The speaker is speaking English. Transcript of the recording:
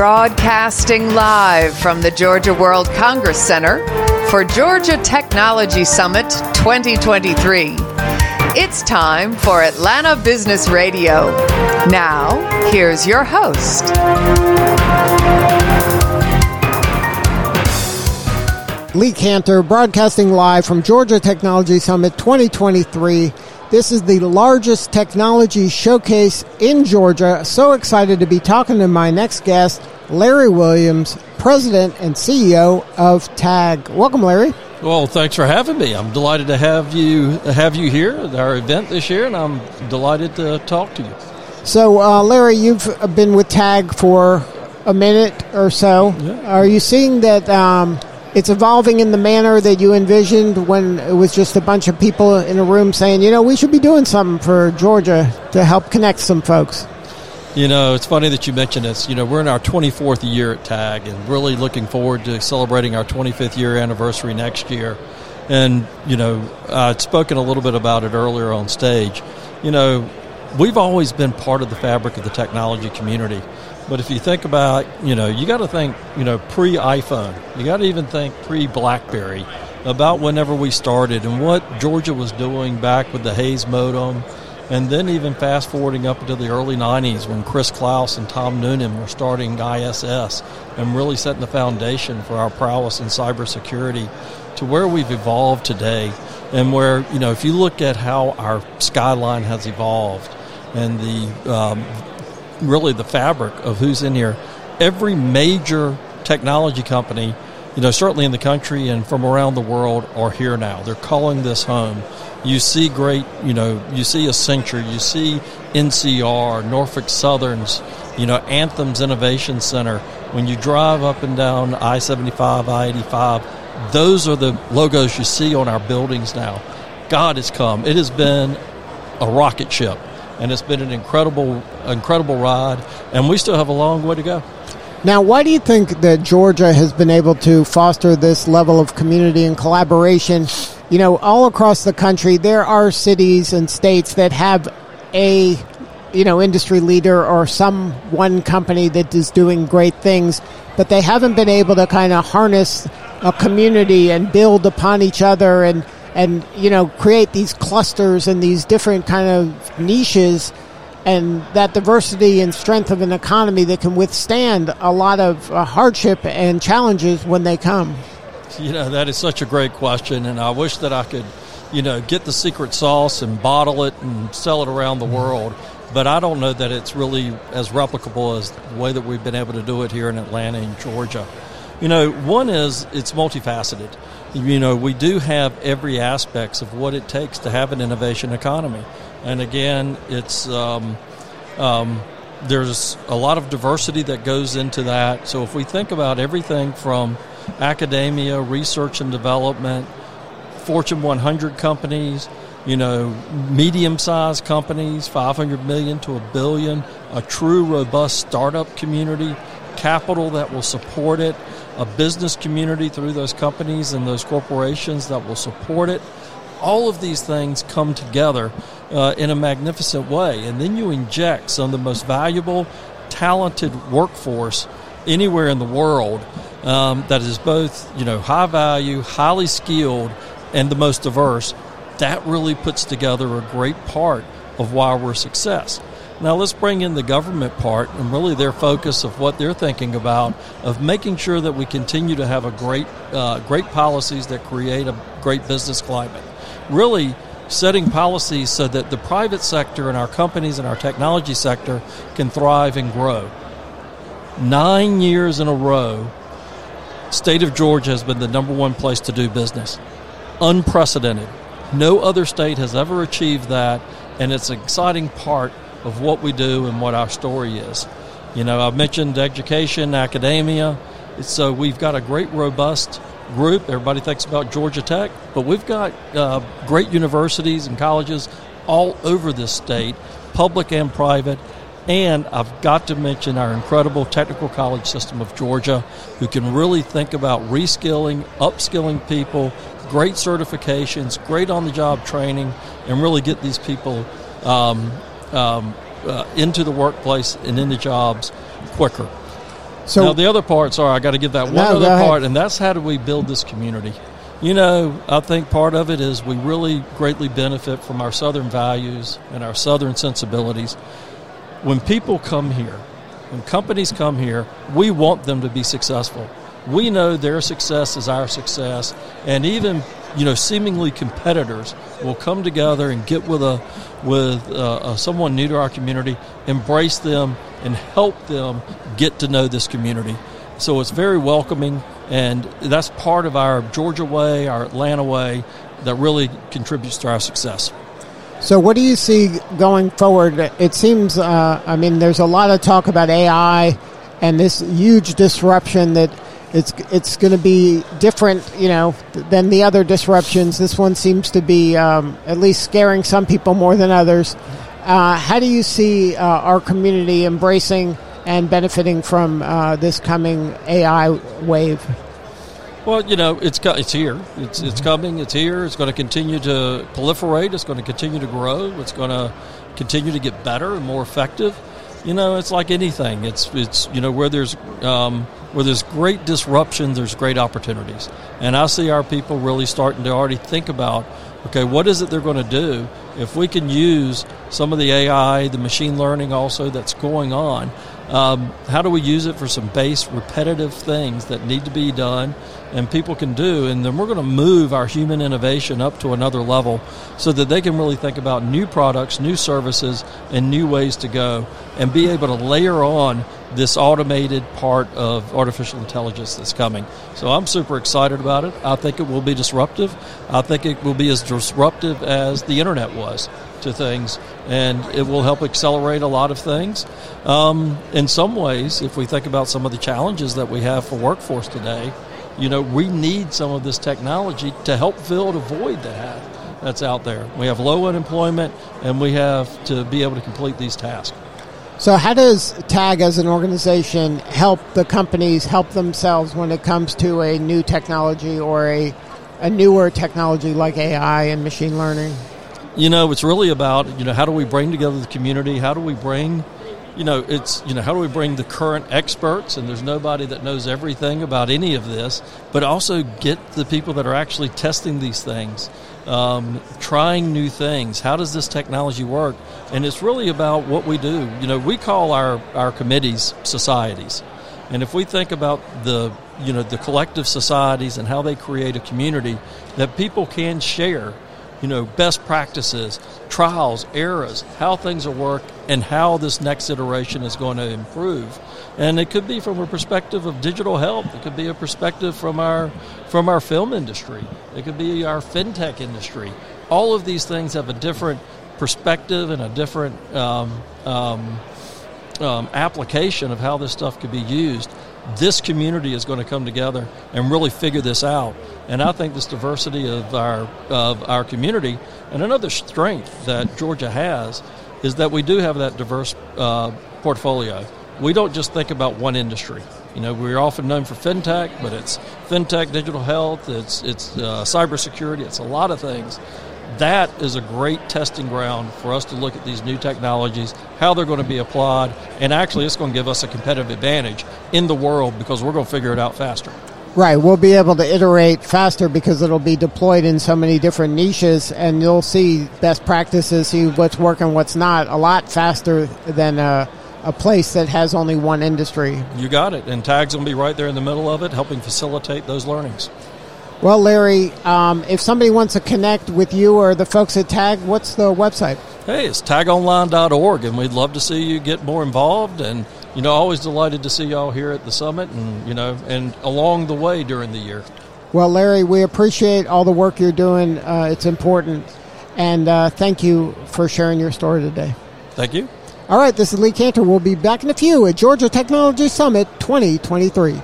Broadcasting live from the Georgia World Congress Center for Georgia Technology Summit 2023. It's time for Atlanta Business Radio. Now, here's your host. Lee Kantor, broadcasting live from Georgia Technology Summit 2023. This is the largest technology showcase in Georgia. So excited to be talking to my next guest, Larry Williams, President and CEO of TAG. Welcome, Larry. Well, thanks for having me. I'm delighted to have you have you here at our event this year, and I'm delighted to talk to you. So, uh, Larry, you've been with TAG for a minute or so. Yeah. Are you seeing that um, it's evolving in the manner that you envisioned when it was just a bunch of people in a room saying, you know, we should be doing something for Georgia to help connect some folks? You know, it's funny that you mentioned this. You know, we're in our 24th year at TAG and really looking forward to celebrating our 25th year anniversary next year. And, you know, I'd spoken a little bit about it earlier on stage. You know, we've always been part of the fabric of the technology community. But if you think about, you know, you got to think, you know, pre iPhone. You got to even think pre BlackBerry about whenever we started and what Georgia was doing back with the Hayes modem. And then even fast forwarding up into the early 90s when Chris Klaus and Tom Noonan were starting ISS and really setting the foundation for our prowess in cybersecurity to where we've evolved today and where, you know, if you look at how our skyline has evolved and the um, really the fabric of who's in here. Every major technology company, you know, certainly in the country and from around the world, are here now. They're calling this home. You see great, you know, you see Accenture, you see NCR, Norfolk Southern's, you know, Anthem's Innovation Center. When you drive up and down I 75, I 85, those are the logos you see on our buildings now. God has come. It has been a rocket ship and it's been an incredible, incredible ride, and we still have a long way to go. Now, why do you think that Georgia has been able to foster this level of community and collaboration? You know, all across the country, there are cities and states that have a you know industry leader or some one company that is doing great things but they haven't been able to kind of harness a community and build upon each other and and you know create these clusters and these different kind of niches and that diversity and strength of an economy that can withstand a lot of uh, hardship and challenges when they come. You know that is such a great question and i wish that i could you know get the secret sauce and bottle it and sell it around the world but i don't know that it's really as replicable as the way that we've been able to do it here in atlanta and georgia. You know one is it's multifaceted you know, we do have every aspects of what it takes to have an innovation economy. And again, it's um, um, there's a lot of diversity that goes into that. So if we think about everything from academia, research and development, Fortune 100 companies, you know, medium-sized companies, 500 million to a billion, a true robust startup community, capital that will support it, a business community through those companies and those corporations that will support it. All of these things come together uh, in a magnificent way, and then you inject some of the most valuable, talented workforce anywhere in the world um, that is both you know high value, highly skilled, and the most diverse. That really puts together a great part of why we're success. Now let's bring in the government part and really their focus of what they're thinking about of making sure that we continue to have a great, uh, great policies that create a great business climate. Really setting policies so that the private sector and our companies and our technology sector can thrive and grow. Nine years in a row, state of Georgia has been the number one place to do business. Unprecedented. No other state has ever achieved that, and it's an exciting part of what we do and what our story is. You know, I've mentioned education, academia. So we've got a great, robust group. Everybody thinks about Georgia Tech, but we've got uh, great universities and colleges all over this state, public and private. And I've got to mention our incredible technical college system of Georgia, who can really think about reskilling, upskilling people, great certifications, great on the job training, and really get these people um, um, uh, into the workplace and into jobs quicker. So now the other part, sorry, I got to give that one no, other part, and that's how do we build this community? You know, I think part of it is we really greatly benefit from our Southern values and our Southern sensibilities. When people come here, when companies come here, we want them to be successful. We know their success is our success, and even you know seemingly competitors will come together and get with a with uh, uh, someone new to our community, embrace them, and help them get to know this community. So it's very welcoming, and that's part of our Georgia way, our Atlanta way, that really contributes to our success. So, what do you see going forward? It seems, uh, I mean, there's a lot of talk about AI and this huge disruption that it's it's going to be different, you know, than the other disruptions. This one seems to be um, at least scaring some people more than others. Uh, how do you see uh, our community embracing and benefiting from uh, this coming AI wave? Well, you know, it's it's here. It's it's coming. It's here. It's going to continue to proliferate. It's going to continue to grow. It's going to continue to get better and more effective. You know, it's like anything. It's it's you know where there's um, where there's great disruption, there's great opportunities. And I see our people really starting to already think about okay, what is it they're going to do if we can use some of the AI, the machine learning also that's going on? Um, how do we use it for some base repetitive things that need to be done and people can do? And then we're going to move our human innovation up to another level so that they can really think about new products, new services, and new ways to go and be able to layer on this automated part of artificial intelligence that's coming. So I'm super excited about it. I think it will be disruptive. I think it will be as disruptive as the internet was to things, and it will help accelerate a lot of things. Um, in some ways, if we think about some of the challenges that we have for workforce today, you know, we need some of this technology to help fill the void that that's out there. We have low unemployment, and we have to be able to complete these tasks. So, how does TAG as an organization help the companies help themselves when it comes to a new technology or a, a newer technology like AI and machine learning? You know, it's really about, you know, how do we bring together the community? How do we bring, you know, it's, you know, how do we bring the current experts? And there's nobody that knows everything about any of this, but also get the people that are actually testing these things um, trying new things. How does this technology work? And it's really about what we do. You know, we call our, our committees societies. And if we think about the you know the collective societies and how they create a community that people can share you know, best practices, trials, errors, how things will work, and how this next iteration is going to improve. And it could be from a perspective of digital health. It could be a perspective from our from our film industry. It could be our fintech industry. All of these things have a different perspective and a different um, um, um, application of how this stuff could be used this community is going to come together and really figure this out. And I think this diversity of our of our community and another strength that Georgia has is that we do have that diverse uh, portfolio. We don't just think about one industry. You know, we're often known for fintech, but it's fintech, digital health, it's it's uh, cybersecurity, it's a lot of things that is a great testing ground for us to look at these new technologies, how they're going to be applied, and actually it's going to give us a competitive advantage in the world because we're going to figure it out faster. Right, we'll be able to iterate faster because it'll be deployed in so many different niches, and you'll see best practices, see what's working, what's not, a lot faster than a, a place that has only one industry. You got it, and Tag's going to be right there in the middle of it, helping facilitate those learnings. Well, Larry, um, if somebody wants to connect with you or the folks at TAG, what's the website? Hey, it's tagonline.org, and we'd love to see you get more involved. And, you know, always delighted to see y'all here at the summit and, you know, and along the way during the year. Well, Larry, we appreciate all the work you're doing. Uh, it's important. And uh, thank you for sharing your story today. Thank you. All right, this is Lee Kantor. We'll be back in a few at Georgia Technology Summit 2023.